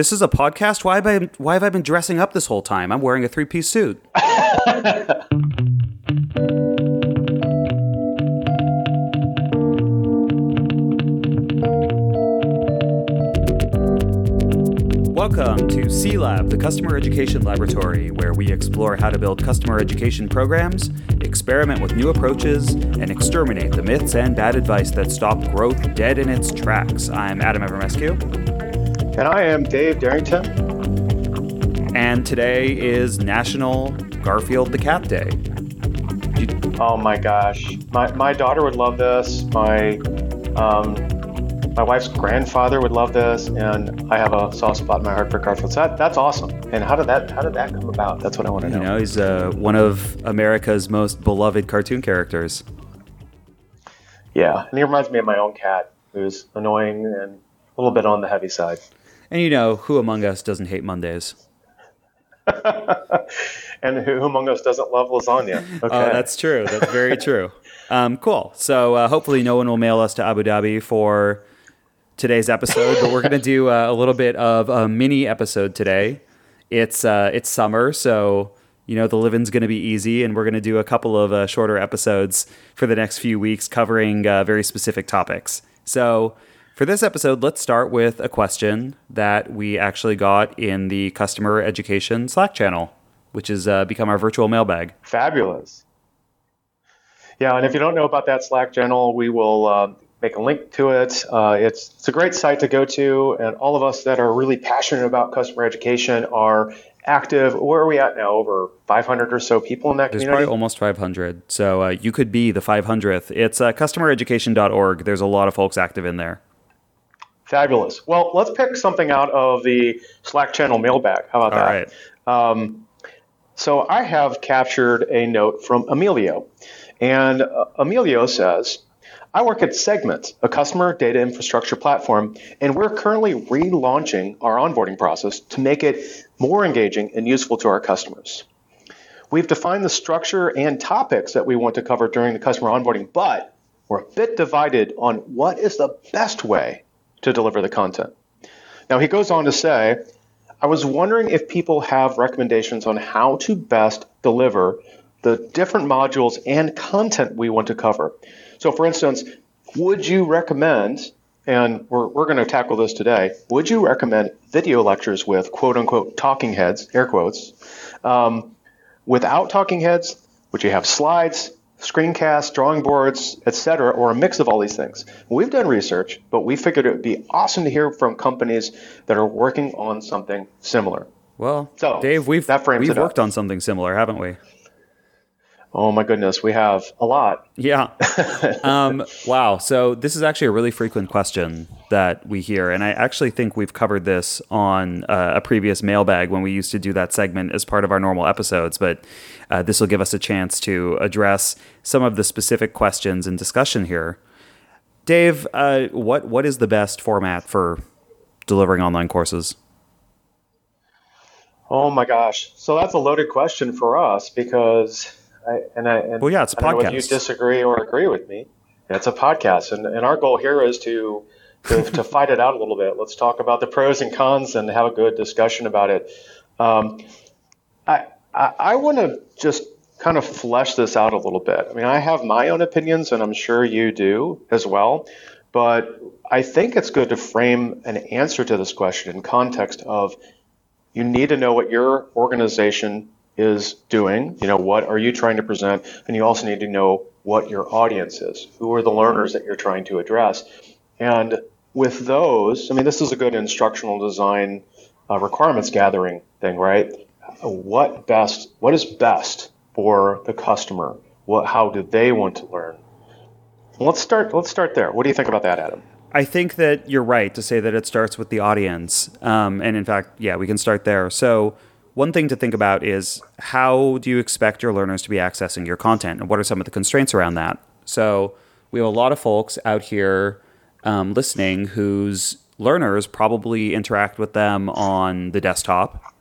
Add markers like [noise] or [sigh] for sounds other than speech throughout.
This is a podcast. Why have I, why have I been dressing up this whole time? I'm wearing a three piece suit. Welcome to C Lab, the customer education laboratory, where we explore how to build customer education programs, experiment with new approaches, and exterminate the myths and bad advice that stop growth dead in its tracks. I'm Adam Avramescu. And I am Dave Derington. And today is National Garfield the Cat Day. Oh my gosh. My, my daughter would love this. My um, my wife's grandfather would love this, and I have a soft spot in my heart for Garfield. So that, that's awesome. And how did that how did that come about? That's what I want to know. You know, he's uh, one of America's most beloved cartoon characters. Yeah, and he reminds me of my own cat, who's annoying and a little bit on the heavy side. And you know, who among us doesn't hate Mondays? [laughs] and who among us doesn't love lasagna? Okay. Oh, that's true. That's very [laughs] true. Um, cool. So uh, hopefully, no one will mail us to Abu Dhabi for today's episode, but we're going to do uh, a little bit of a mini episode today. It's uh, it's summer, so you know the living's going to be easy, and we're going to do a couple of uh, shorter episodes for the next few weeks, covering uh, very specific topics. So for this episode, let's start with a question that we actually got in the customer education Slack channel, which has uh, become our virtual mailbag. Fabulous. Yeah, and if you don't know about that Slack channel, we will uh, make a link to it. Uh, it's, it's a great site to go to, and all of us that are really passionate about customer education are active. Where are we at now? Over 500 or so people in that There's community? probably almost 500. So uh, you could be the 500th. It's uh, customereducation.org. There's a lot of folks active in there. Fabulous. Well, let's pick something out of the Slack channel mailbag. How about All that? right. Um, so I have captured a note from Emilio. And uh, Emilio says, I work at Segment, a customer data infrastructure platform, and we're currently relaunching our onboarding process to make it more engaging and useful to our customers. We've defined the structure and topics that we want to cover during the customer onboarding, but we're a bit divided on what is the best way to deliver the content. Now, he goes on to say, I was wondering if people have recommendations on how to best deliver the different modules and content we want to cover. So, for instance, would you recommend, and we're, we're going to tackle this today, would you recommend video lectures with quote unquote talking heads, air quotes? Um, without talking heads, would you have slides, screencasts, drawing boards, etc., or a mix of all these things? We've done research, but we figured it would be awesome to hear from companies that are working on something similar. Well, so, Dave, we've, that we've worked up. on something similar, haven't we? Oh my goodness, we have a lot. Yeah. [laughs] um, wow. So this is actually a really frequent question that we hear, and I actually think we've covered this on uh, a previous mailbag when we used to do that segment as part of our normal episodes. But uh, this will give us a chance to address some of the specific questions and discussion here. Dave, uh, what what is the best format for delivering online courses? Oh my gosh! So that's a loaded question for us because I, and I, and well, yeah, it's a podcast. Know you disagree or agree with me. It's a podcast, and, and our goal here is to, to [laughs] to fight it out a little bit. Let's talk about the pros and cons and have a good discussion about it. Um, I I, I want to just kind of flesh this out a little bit. I mean, I have my own opinions, and I'm sure you do as well. But I think it's good to frame an answer to this question in context of you need to know what your organization is doing. You know, what are you trying to present? And you also need to know what your audience is. Who are the learners that you're trying to address? And with those, I mean, this is a good instructional design uh, requirements gathering thing, right? What best? What is best for the customer? What? How do they want to learn? Let's start. Let's start there. What do you think about that, Adam? I think that you're right to say that it starts with the audience, um, and in fact, yeah, we can start there. So one thing to think about is how do you expect your learners to be accessing your content and what are some of the constraints around that? So we have a lot of folks out here um, listening whose learners probably interact with them on the desktop.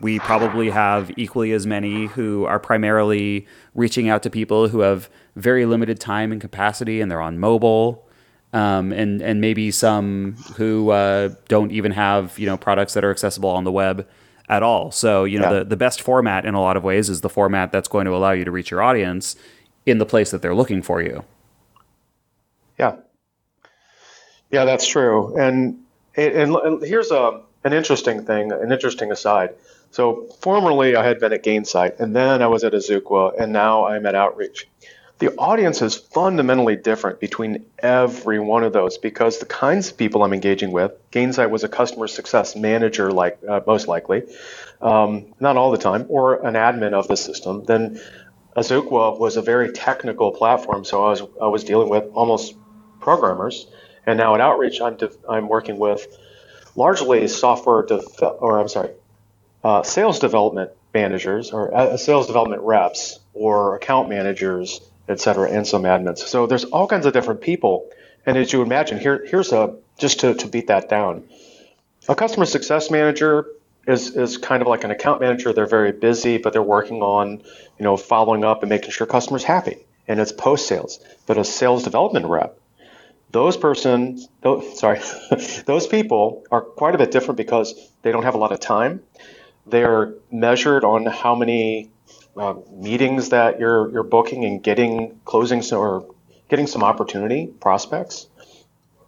We probably have equally as many who are primarily reaching out to people who have very limited time and capacity and they're on mobile. um, and and maybe some who uh, don't even have you know products that are accessible on the web at all. So you know Yeah. the the best format in a lot of ways is the format that's going to allow you to reach your audience in the place that they're looking for you. Yeah. Yeah, that's true. And and, and here's a an interesting thing, an interesting aside. So formerly I had been at Gainsight, and then I was at Azuqua, and now I'm at Outreach. The audience is fundamentally different between every one of those because the kinds of people I'm engaging with, Gainsight was a customer success manager, like uh, most likely, um, not all the time, or an admin of the system. Then Azuqua was a very technical platform, so I was I was dealing with almost programmers, and now at Outreach, I'm I'm working with largely software def- or I'm sorry, uh, sales development managers or uh, sales development reps or account managers, et cetera, and some admins. So there's all kinds of different people, and as you imagine, here here's a just to, to beat that down. A customer success manager is, is kind of like an account manager. They're very busy, but they're working on, you know, following up and making sure customers happy. And it's post sales. But a sales development rep, those persons, those, sorry, [laughs] those people are quite a bit different because they don't have a lot of time. They're measured on how many uh, meetings that you're you're booking and getting closing some, or getting some opportunity prospects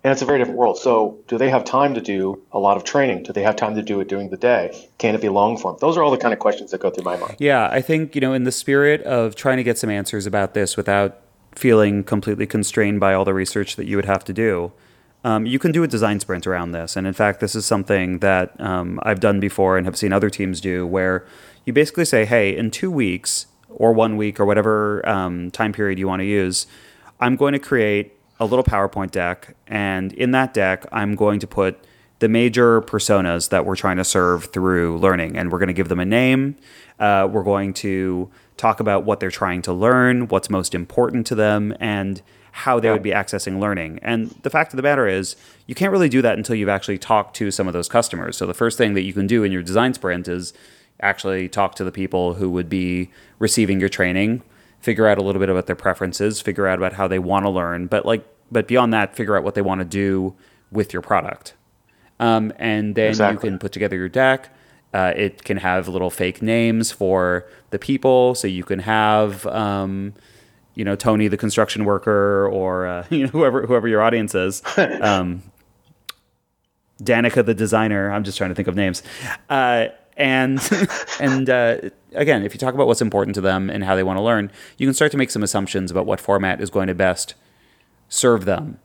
and it's a very different world. So, do they have time to do a lot of training? Do they have time to do it during the day? Can it be long form? Those are all the kind of questions that go through my mind. Yeah, I think, you know, in the spirit of trying to get some answers about this without feeling completely constrained by all the research that you would have to do, um, you can do a design sprint around this. And in fact, this is something that um, I've done before and have seen other teams do where you basically say, hey, in two weeks or one week or whatever um, time period you want to use, I'm going to create a little PowerPoint deck. And in that deck, I'm going to put the major personas that we're trying to serve through learning. And we're going to give them a name. Uh, we're going to talk about what they're trying to learn, what's most important to them, and how they would be accessing learning. And the fact of the matter is, you can't really do that until you've actually talked to some of those customers. So the first thing that you can do in your design sprint is actually talk to the people who would be receiving your training, figure out a little bit about their preferences, figure out about how they want to learn, but like but beyond that, figure out what they want to do with your product. Um, and then Exactly. you can put together your deck. Uh, it can have little fake names for the people, so you can have, um, you know, Tony the construction worker, or uh, [laughs] you know whoever whoever your audience is. [laughs] Um, Danica the designer. I'm just trying to think of names. Uh, and [laughs] and uh, again, if you talk about what's important to them and how they want to learn, you can start to make some assumptions about what format is going to best serve them.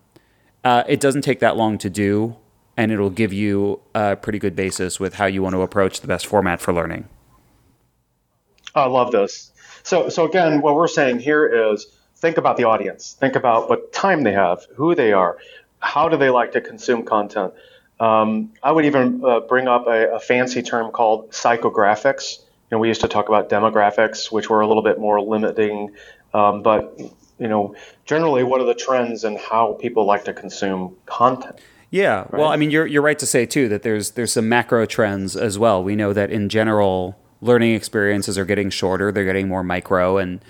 Uh, it doesn't take that long to do, and it'll give you a pretty good basis with how you want to approach the best format for learning. I love this. So, so again, what we're saying here is think about the audience. Think about what time they have, who they are, how do they like to consume content. Um, I would even uh, bring up a, a fancy term called psychographics. You know, we used to talk about demographics, which were a little bit more limiting, um, but you know, generally, what are the trends and how people like to consume content? Yeah, well, I mean, you're you're right to say too that there's there's some macro trends as well. We know that in general, learning experiences are getting shorter; they're getting more micro, and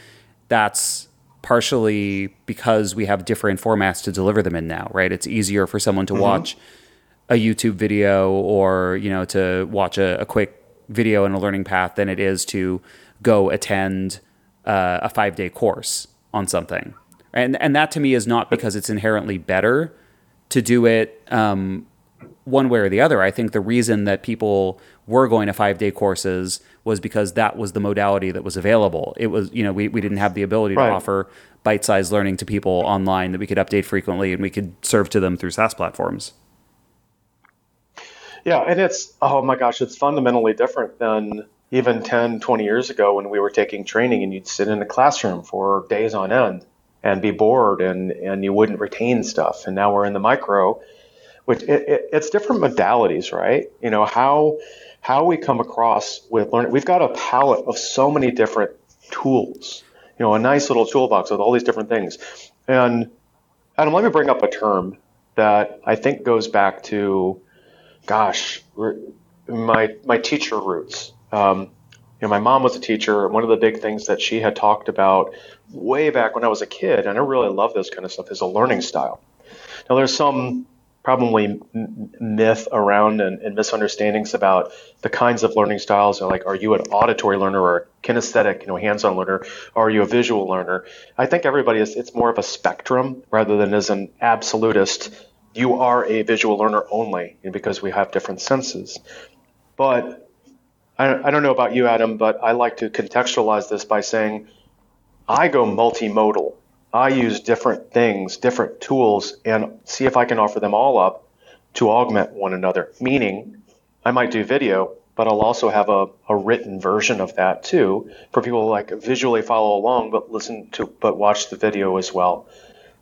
that's partially because we have different formats to deliver them in now. Right? It's easier for someone to watch a YouTube video or you know to watch a, a quick video in a learning path than it is to go attend uh, a five day course on something. And and that to me is not because it's inherently better to do it um, one way or the other. I think the reason that people were going to five day courses was because that was the modality that was available. It was, you know, we, we didn't have the ability Right. to offer bite sized learning to people online that we could update frequently and we could serve to them through SaaS platforms. Yeah, and it's, oh my gosh, it's fundamentally different than even 10, 20 years ago when we were taking training and you'd sit in a classroom for days on end and be bored and, and you wouldn't retain stuff. And now we're in the micro, which it, it, it's different modalities, right? You know, how, how we come across with learning. We've got a palette of so many different tools, you know, a nice little toolbox with all these different things. And Adam, let me bring up a term that I think goes back to gosh, my my teacher roots. Um, you know, my mom was a teacher. One of the big things that she had talked about way back when I was a kid, and I really love this kind of stuff, is a learning style. Now, there's some probably myth around and, and, misunderstandings about the kinds of learning styles. Like, are you an auditory learner or a kinesthetic, you know, hands-on learner, or are you a visual learner? I think everybody is. It's more of a spectrum rather than as an absolutist. You are a visual learner only, because we have different senses. But I, I don't know about you, Adam, but I like to contextualize this by saying I go multimodal. I use different things, different tools, and see if I can offer them all up to augment one another. Meaning, I might do video, but I'll also have a, a written version of that too for people like visually follow along, but listen to, but watch the video as well.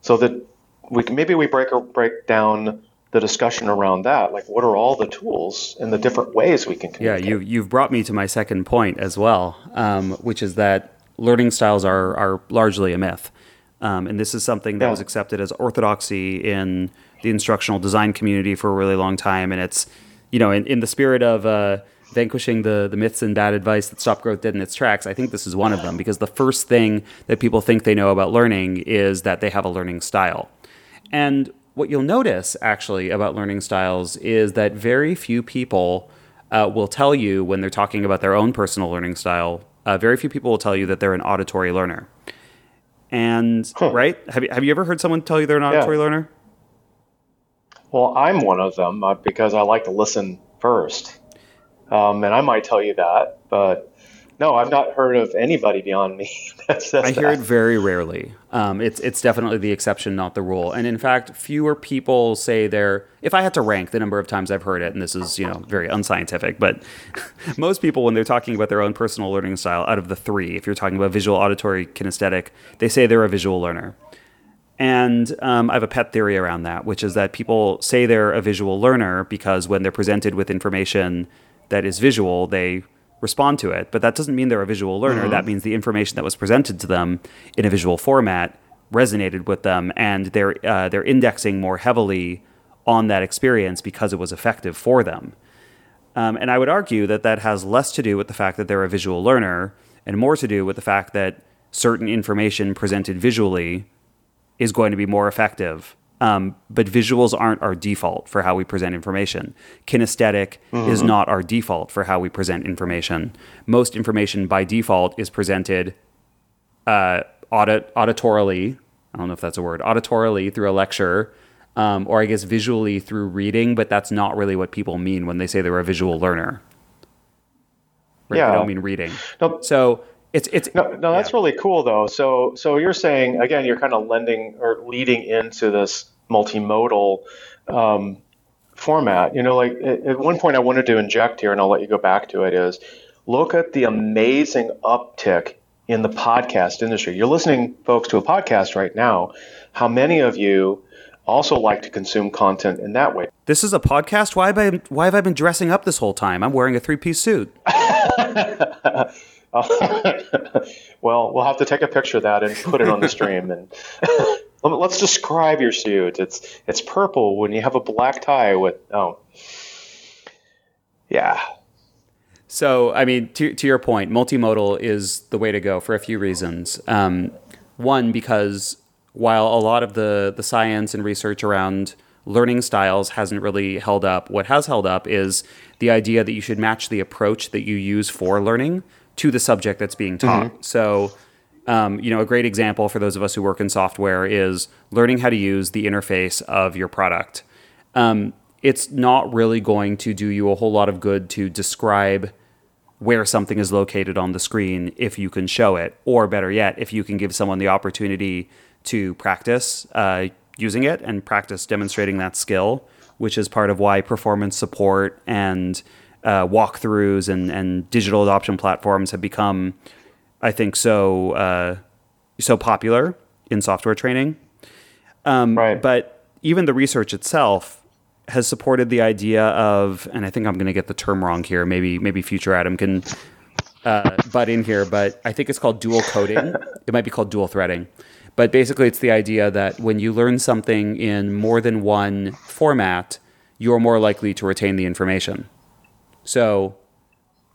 So that we can, maybe we break or break down the discussion around that. Like, what are all the tools and the different ways we can communicate? Yeah, you, you've brought me to my second point as well, um, which is that learning styles are, are largely a myth. Um, and this is something that yeah. was accepted as orthodoxy in the instructional design community for a really long time. And it's, you know, in, in the spirit of uh, vanquishing the, the myths and bad advice that Stop Growth did in its tracks, I think this is one of them because the first thing that people think they know about learning is that they have a learning style. And what you'll notice actually about learning styles is that very few people uh, will tell you when they're talking about their own personal learning style, uh, very few people will tell you that they're an auditory learner. And huh. right, have you have you ever heard someone tell you they're an auditory yeah. learner? Well, I'm one of them uh, because I like to listen first, um, and I might tell you that, but no, I've not heard of anybody beyond me [laughs] that says I hear that. it very rarely. Um, it's it's definitely the exception, not the rule. And in fact, fewer people say they're. If I had to rank the number of times I've heard it, and this is you know very unscientific, but [laughs] most people when they're talking about their own personal learning style, out of the three, if you're talking about visual, auditory, kinesthetic, they say they're a visual learner. And um, I have a pet theory around that, which is that people say they're a visual learner because when they're presented with information that is visual, they respond to it. But that doesn't mean they're a visual learner. Mm-hmm. That means the information that was presented to them in a visual format resonated with them, and they're uh, they're indexing more heavily on that experience because it was effective for them. Um, and I would argue that that has less to do with the fact that they're a visual learner and more to do with the fact that certain information presented visually is going to be more effective um, but visuals aren't our default for how we present information. Kinesthetic mm-hmm. is not our default for how we present information. Most information by default is presented uh, audit, auditorily. I don't know if that's a word. Auditorily through a lecture, um, or I guess visually through reading. But that's not really what people mean when they say they're a visual learner. Right? Yeah, they don't mean reading. No, so it's it's no, no that's yeah. really cool though. So so you're saying again, you're kind of lending or leading into this multimodal um, format. You know, like at one point I wanted to inject here, and I'll let you go back to it. Is look at the amazing uptick in the podcast industry. You're listening, folks, to a podcast right now. How many of you also like to consume content in that way? This is a podcast. Why have I, why have I been dressing up this whole time? I'm wearing a three piece suit. [laughs] well, we'll have to take a picture of that and put it on the stream. And [laughs] let's describe your suit. It's it's purple when you have a black tie with oh, yeah. So, I mean, to to your point, multimodal is the way to go for a few reasons. Um, one, because while a lot of the the science and research around learning styles hasn't really held up, what has held up is the idea that you should match the approach that you use for learning to the subject that's being taught. Mm-hmm. So, um, you know, a great example for those of us who work in software is learning how to use the interface of your product. Um, it's not really going to do you a whole lot of good to describe where something is located on the screen if you can show it, or better yet, if you can give someone the opportunity to practice uh, using it and practice demonstrating that skill, which is part of why performance support and uh, walkthroughs and, and digital adoption platforms have become, I think, so uh, so popular in software training. Um, right. But even the research itself has supported the idea of, and I think I'm going to get the term wrong here. Maybe maybe future Adam can uh, butt in here, but I think it's called dual coding. it might be called dual threading. But basically, it's the idea that when you learn something in more than one format, you're more likely to retain the information. So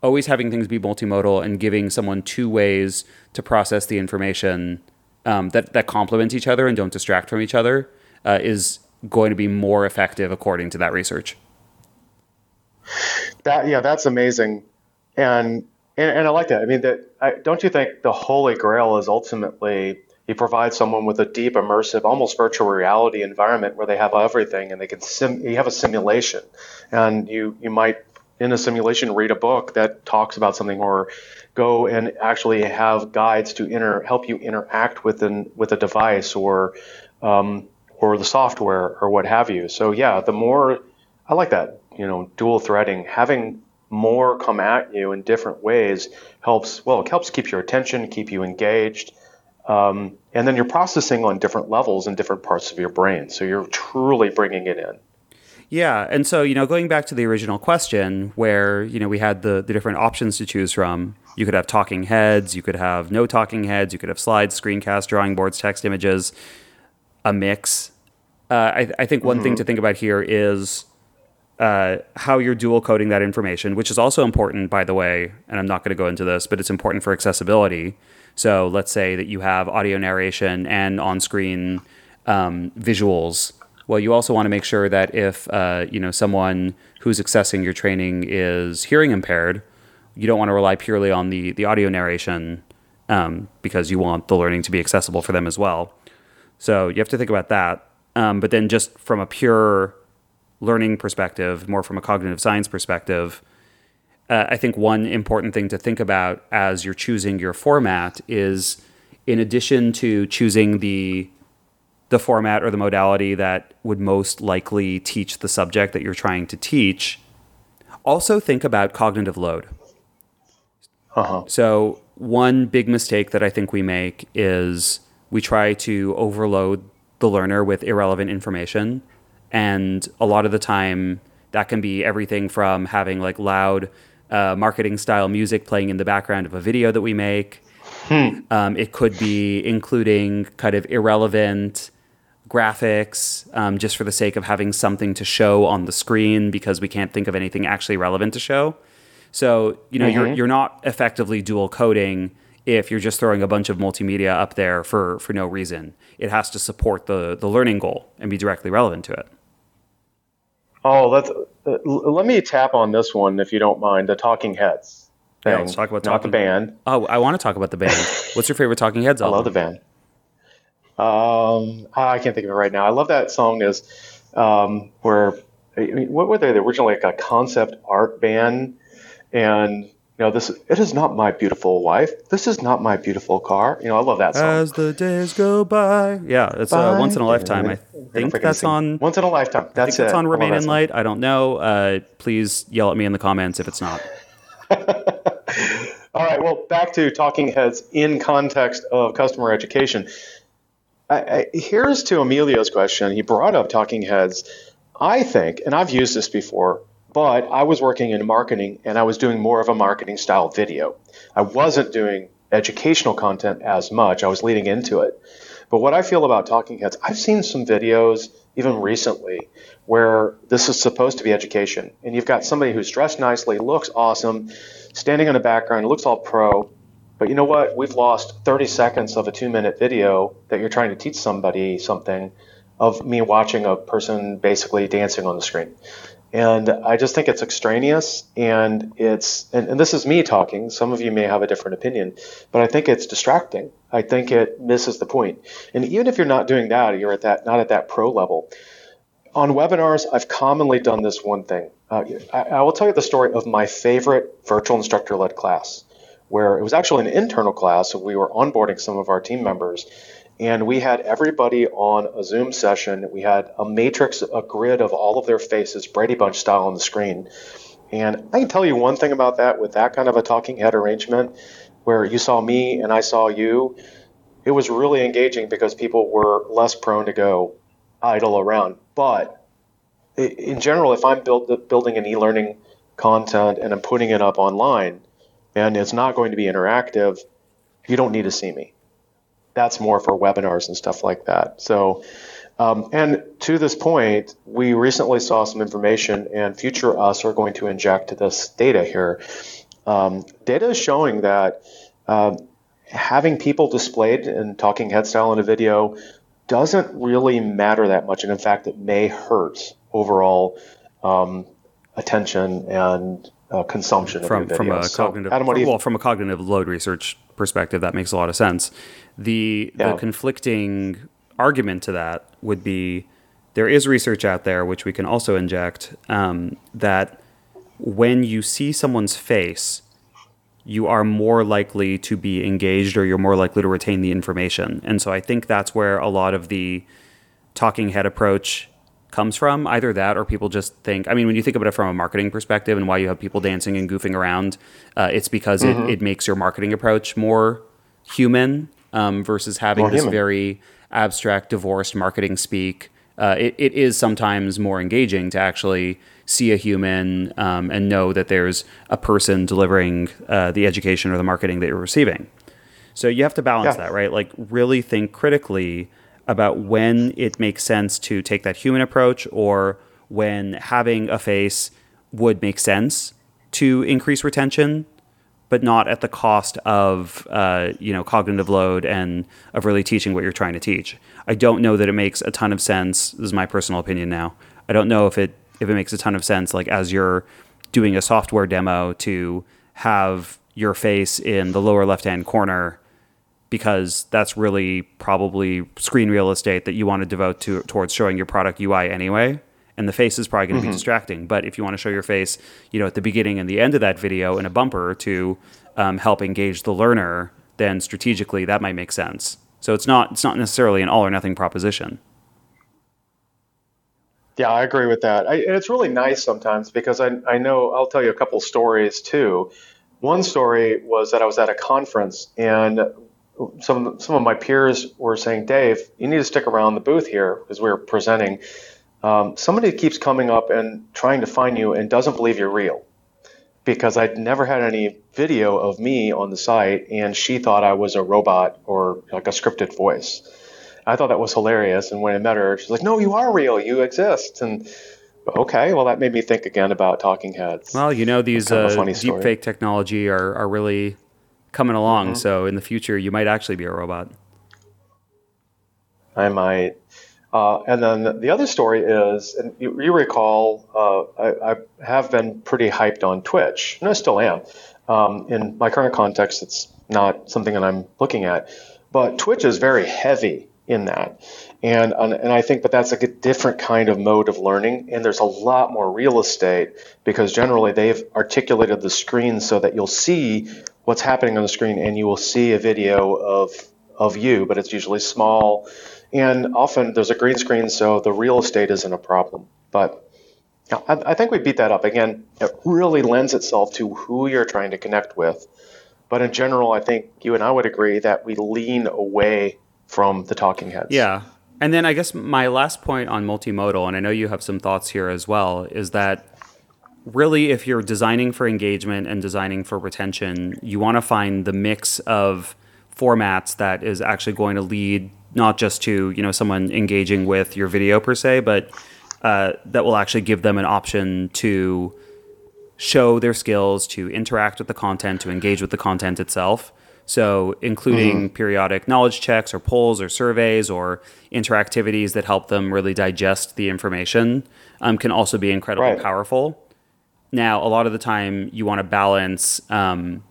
always having things be multimodal and giving someone two ways to process the information um, that that complement each other and don't distract from each other uh, is going to be more effective according to that research. That yeah, that's amazing, and and, and I like that. I mean, that I, don't you think the holy grail is ultimately you provide someone with a deep, immersive, almost virtual reality environment where they have everything and they can sim. You have a simulation, and you you might in a simulation read a book that talks about something or go and actually have guides to inter, help you interact with an, with a device or um, or the software or what have you. So yeah, the more I like that, you know, dual threading, having more come at you in different ways helps. Well, it helps keep your attention, keep you engaged, um, and then you're processing on different levels in different parts of your brain. So you're truly bringing it in. Yeah, and so you know, going back to the original question, where you know we had the the different options to choose from. You could have talking heads, you could have no talking heads, you could have slides, screencasts, drawing boards, text images, a mix. Uh, I, I, think one mm-hmm. thing to think about here is uh, how you're dual coding that information, which is also important, by the way. And I'm not going to go into this, but it's important for accessibility. So let's say that you have audio narration and on-screen um, visuals well, you also want to make sure that if uh, you know someone who's accessing your training is hearing impaired, you don't want to rely purely on the the audio narration um, because you want the learning to be accessible for them as well. So you have to think about that. Um, but then, just from a pure learning perspective, more from a cognitive science perspective, uh, I think one important thing to think about as you're choosing your format is, in addition to choosing the the format or the modality that would most likely teach the subject that you're trying to teach, also think about cognitive load. Uh-huh. So, one big mistake that I think we make is we try to overload the learner with irrelevant information. And a lot of the time, that can be everything from having like loud uh, marketing style music playing in the background of a video that we make. Hmm. Um, it could be including kind of irrelevant graphics um, just for the sake of having something to show on the screen because we can't think of anything actually relevant to show. So, you know, mm-hmm. you're, you're not effectively dual coding if you're just throwing a bunch of multimedia up there for, for no reason. It has to support the, the learning goal and be directly relevant to it. Oh, let's, uh, let me tap on this one if you don't mind the Talking Heads. Thing, yeah, let's talk about not talking, the band. Oh, I want to talk about the band. [laughs] What's your favorite Talking Heads album? I love the band. Um, I can't think of it right now. I love that song is um, where I mean, what were they? They originally like a concept art band, and you know this. It is not my beautiful wife. This is not my beautiful car. You know, I love that song. As the days go by. Yeah, it's uh, once in a lifetime. I think that's on once in a lifetime. That's I think it. It's on Remain in Light. I don't know. Uh, please yell at me in the comments if it's not. [laughs] All right. Well, back to talking heads in context of customer education. I, I, here's to Emilio's question. He brought up talking heads. I think, and I've used this before, but I was working in marketing and I was doing more of a marketing style video. I wasn't doing educational content as much. I was leading into it. But what I feel about talking heads, I've seen some videos even recently where this is supposed to be education. And you've got somebody who's dressed nicely, looks awesome, standing in the background, looks all pro, but you know what? We've lost 30 seconds of a two minute video that you're trying to teach somebody something of me watching a person basically dancing on the screen. And I just think it's extraneous and it's, and, and, this is me talking. Some of you may have a different opinion, but I think it's distracting. I think it misses the point. And even if you're not doing that, you're at that, not at that pro level. On webinars, I've commonly done this one thing. Uh, I, I will tell you the story of my favorite virtual instructor led class where it was actually an internal class. So we were onboarding some of our team members. And we had everybody on a Zoom session. We had a matrix, a grid of all of their faces, Brady Bunch style on the screen. And I can tell you one thing about that with that kind of a talking head arrangement, where you saw me and I saw you, it was really engaging because people were less prone to go idle around. But in general, if I'm build, building an e learning content and I'm putting it up online, and it's not going to be interactive, you don't need to see me. That's more for webinars and stuff like that. So, um, and to this point, we recently saw some information, and future us are going to inject this data here. Um, data is showing that um, having people displayed and talking head style in a video doesn't really matter that much, and in fact, it may hurt overall um, attention and uh, consumption from of your from a. So, cognitive Adam, you well from a cognitive load research perspective that makes a lot of sense the Yeah. the conflicting argument to that would be there is research out there which we can also inject um, that when you see someone's face you are more likely to be engaged or you're more likely to retain the information and so i think that's where a lot of the talking head approach comes from either that or people just think i mean when you think about it from a marketing perspective and why you have people dancing and goofing around uh, it's because it, it makes your marketing approach more human um, versus having More this human. very abstract divorced marketing speak uh, it, it is sometimes more engaging to actually see a human um, and know that there's a person delivering uh, the education or the marketing that you're receiving so you have to balance Yeah. that, right? Like really think critically about when it makes sense to take that human approach or when having a face would make sense to increase retention, but not at the cost of uh, you know cognitive load and of really teaching what you're trying to teach. I don't know that it makes a ton of sense. This is my personal opinion now. I don't know if it if it makes a ton of sense like as you're doing a software demo to have your face in the lower left hand corner because that's really probably screen real estate that you want to devote to towards showing your product UI anyway. And the face is probably going to be distracting. But if you want to show your face, you know, at the beginning and the end of that video in a bumper to um, help engage the learner, then strategically that might make sense. So it's not it's not necessarily an all or nothing proposition. Yeah, I agree with that. I, and it's really nice sometimes because I, I know I'll tell you a couple stories too. One story was that I was at a conference and some some of my peers were saying, Dave, you need to stick around the booth here because we are presenting. Um, somebody keeps coming up and trying to find you and doesn't believe you're real because I'd never had any video of me on the site and she thought I was a robot or like a scripted voice. I thought that was hilarious. And when I met her, she's like, "No, you are real. You exist." And okay, well, that made me think again about talking heads. Well, you know these uh, deep fake technology are, are really coming along. So in the future, you might actually be a robot. I might. Uh, and then the other story is, and you, you recall, uh, I, I have been pretty hyped on Twitch, and I still am. Um, in my current context, it's not something that I'm looking at, but Twitch is very heavy in that, and and, and I think but that's like a different kind of mode of learning, and there's a lot more real estate because generally they've articulated the screen so that you'll see what's happening on the screen, and you will see a video of of you, but it's usually small. And often there's a green screen, so the real estate isn't a problem. But I, I think we beat that up. Again, it really lends itself to who you're trying to connect with. But in general, I think you and I would agree that we lean away from the talking heads. Yeah. And then I guess my last point on multimodal, and I know you have some thoughts here as well, is that really if you're designing for engagement and designing for retention, you want to find the mix of formats that is actually going to lead not just to you know someone engaging with your video per se, but uh, that will actually give them an option to show their skills, to interact with the content, to engage with the content itself. So, including periodic knowledge checks or polls or surveys or interactivities that help them really digest the information um, can also be incredibly Right. powerful. Now, a lot of the time, you want to balance um,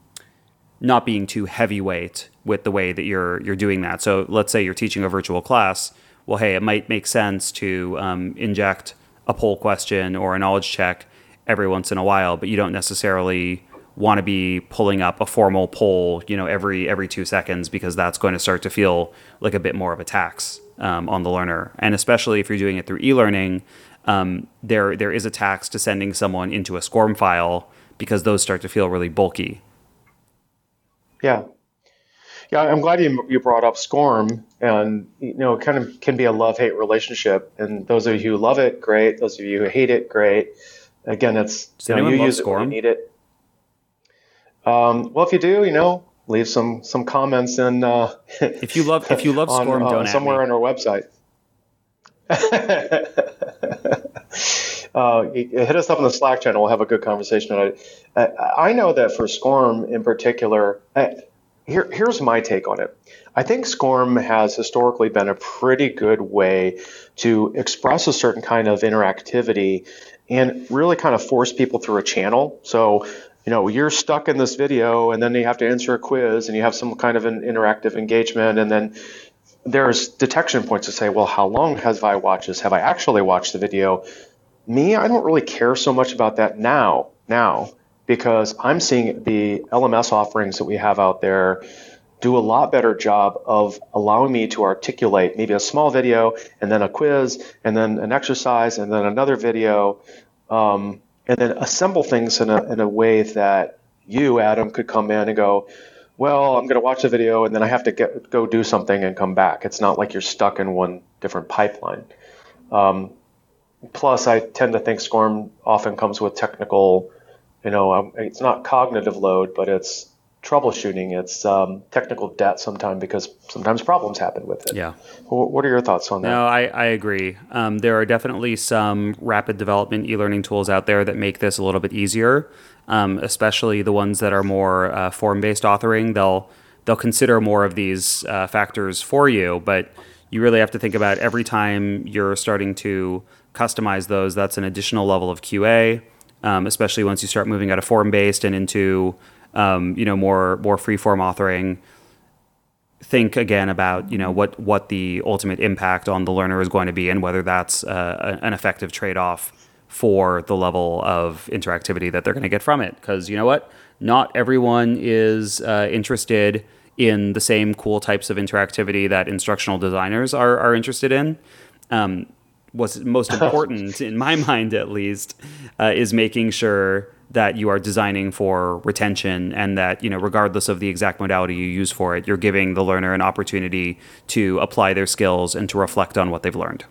not being too heavyweight with the way that you're you're doing that. So, let's say you're teaching a virtual class. Well, hey, it might make sense to um, inject a poll question or a knowledge check every once in a while, but you don't necessarily want to be pulling up a formal poll, you know, every every two seconds because that's going to start to feel like a bit more of a tax um, on the learner. And especially if you're doing it through e-learning, um, there there is a tax to sending someone into a SCORM file because those start to feel really bulky. Yeah. Yeah, I'm glad you, you brought up SCORM, and you know, it kind of can be a love-hate relationship. And those of you who love it, great. Those of you who hate it, great. Again, it's Does you know, you love use it when SCORM? you need it. Um, well, if you do, you know, leave some some comments in. Uh, [laughs] If you love if you love [laughs] on, SCORM, uh, don't somewhere me. on our website. [laughs] uh, hit us up in the Slack channel. We'll have a good conversation. Uh, I know that for SCORM in particular, I, here, here's my take on it. I think SCORM has historically been a pretty good way to express a certain kind of interactivity and really kind of force people through a channel. So, you know, you're stuck in this video and then you have to answer a quiz and you have some kind of an interactive engagement and then there's detection points to say, well, how long have I watched this? Have I actually watched the video? Me, I don't really care so much about that now. Now, because I'm seeing the LMS offerings that we have out there do a lot better job of allowing me to articulate maybe a small video and then a quiz and then an exercise and then another video um, and then assemble things in a, in a way that you, Adam, could come in and go, well, I'm going to watch the video and then I have to get, go do something and come back. It's not like you're stuck in one different pipeline. Um, plus, I tend to think SCORM often comes with technical you know, um, it's not cognitive load, but it's troubleshooting. It's um, technical debt sometimes because sometimes problems happen with it. Yeah. What are your thoughts on that? No, I, I agree. Um, there are definitely some rapid development e-learning tools out there that make this a little bit easier, um, especially the ones that are more uh, form-based authoring. They'll they'll consider more of these uh, factors for you, but you really have to think about every time you're starting to customize those. That's an additional level of QA um, especially once you start moving out of form based and into um, you know more more free form authoring. Think again about you know what what the ultimate impact on the learner is going to be and whether that's uh, an effective trade off for the level of interactivity that they're going to get from it. Because you know what, not everyone is uh, interested in the same cool types of interactivity that instructional designers are, are interested in. Um, what's most important [laughs] in my mind at least uh, is making sure that you are designing for retention and that you know regardless of the exact modality you use for it you're giving the learner an opportunity to apply their skills and to reflect on what they've learned.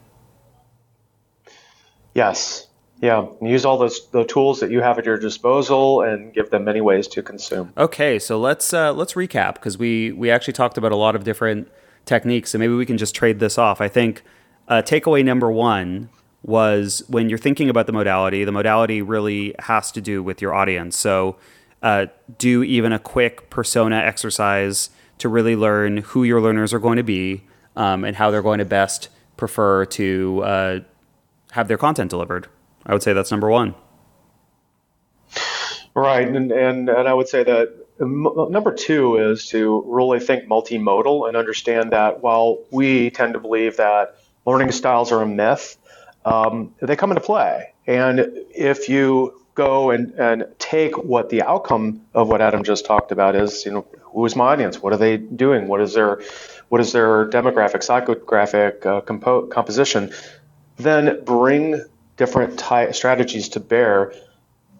Yes. Yeah. Use all those the tools that you have at your disposal and give them many ways to consume. Okay. So let's uh, let's recap because we we actually talked about a lot of different techniques so maybe we can just trade this off. I think uh, takeaway number one was when you're thinking about the modality, the modality really has to do with your audience. So uh, do even a quick persona exercise to really learn who your learners are going to be um, and how they're going to best prefer to uh, have their content delivered. I would say that's number one. Right, and and, and I would say that number two is to really think multimodal and understand that while we tend to believe that learning styles are a myth, um, they come into play. And if you go and, and take what the outcome of what Adam just talked about is, you know, who is my audience? What are they doing? What is their what is their demographic, psychographic uh, compo- composition? Then bring different ty- strategies to bear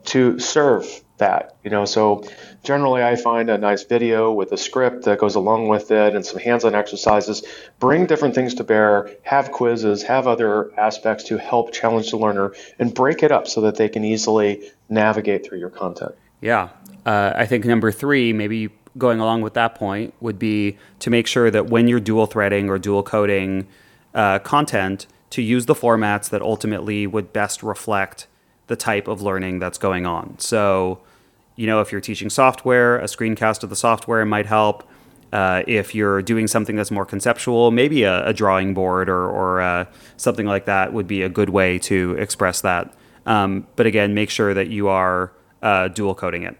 to serve that. You know, so generally I find a nice video with a script that goes along with it and some hands-on exercises. Bring different things to bear, have quizzes, have other aspects to help challenge the learner, and break it up so that they can easily navigate through your content. Yeah, uh, I think number three, maybe going along with that point, would be to make sure that when you're dual threading or dual coding uh, content, to use the formats that ultimately would best reflect the type of learning that's going on. So, you know, if you're teaching software, a screencast of the software might help. Uh, if you're doing something that's more conceptual, maybe a, a drawing board or, or uh, something like that would be a good way to express that. Um, but again, make sure that you are uh, dual coding it.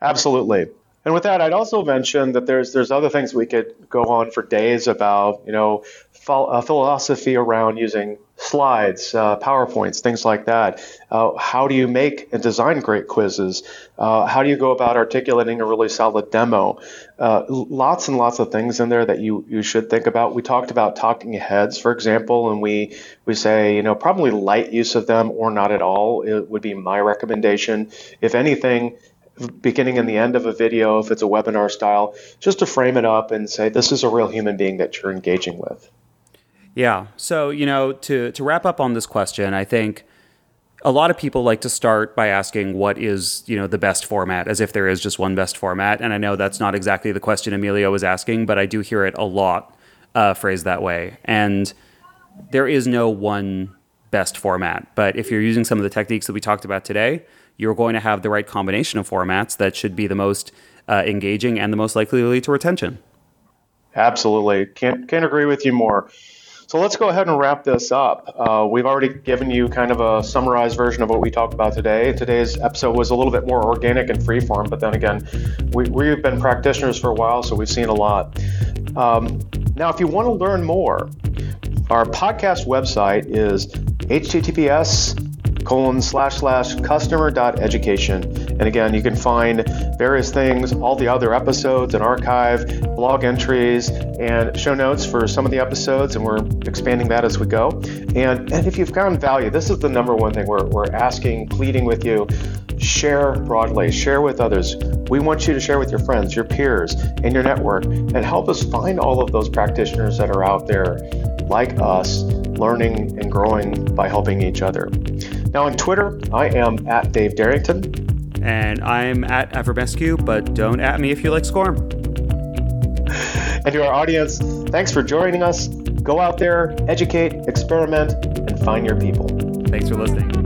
Absolutely. And with that, I'd also mention that there's there's other things we could go on for days about, you know, philosophy around using slides, uh, PowerPoints, things like that. Uh, how do you make and design great quizzes? Uh, how do you go about articulating a really solid demo? Uh, lots and lots of things in there that you, you should think about. We talked about talking heads, for example, and we, we say, you know, probably light use of them or not at all it would be my recommendation. If anything, beginning and the end of a video, if it's a webinar style, just to frame it up and say, this is a real human being that you're engaging with. Yeah. So, you know, to, to wrap up on this question, I think a lot of people like to start by asking what is, you know, the best format, as if there is just one best format. And I know that's not exactly the question Emilio was asking, but I do hear it a lot uh, phrased that way. And there is no one best format. But if you're using some of the techniques that we talked about today, you're going to have the right combination of formats that should be the most uh, engaging and the most likely to lead to retention. Absolutely. Can't, can't agree with you more. So let's go ahead and wrap this up. Uh, we've already given you kind of a summarized version of what we talked about today. Today's episode was a little bit more organic and freeform, but then again, we, we've been practitioners for a while, so we've seen a lot. Um, now, if you want to learn more, our podcast website is https colon slash slash customer dot education. And again, you can find various things, all the other episodes and archive, blog entries, and show notes for some of the episodes, and we're expanding that as we go. And, and if you've found value, this is the number one thing we're, we're asking, pleading with you share broadly, share with others. We want you to share with your friends, your peers, and your network, and help us find all of those practitioners that are out there like us, learning and growing by helping each other. Now on Twitter, I am at Dave Derington. And I'm at Avramescu, but don't at me if you like Scorm. [laughs] And to our audience, thanks for joining us. Go out there, educate, experiment, and find your people. Thanks for listening.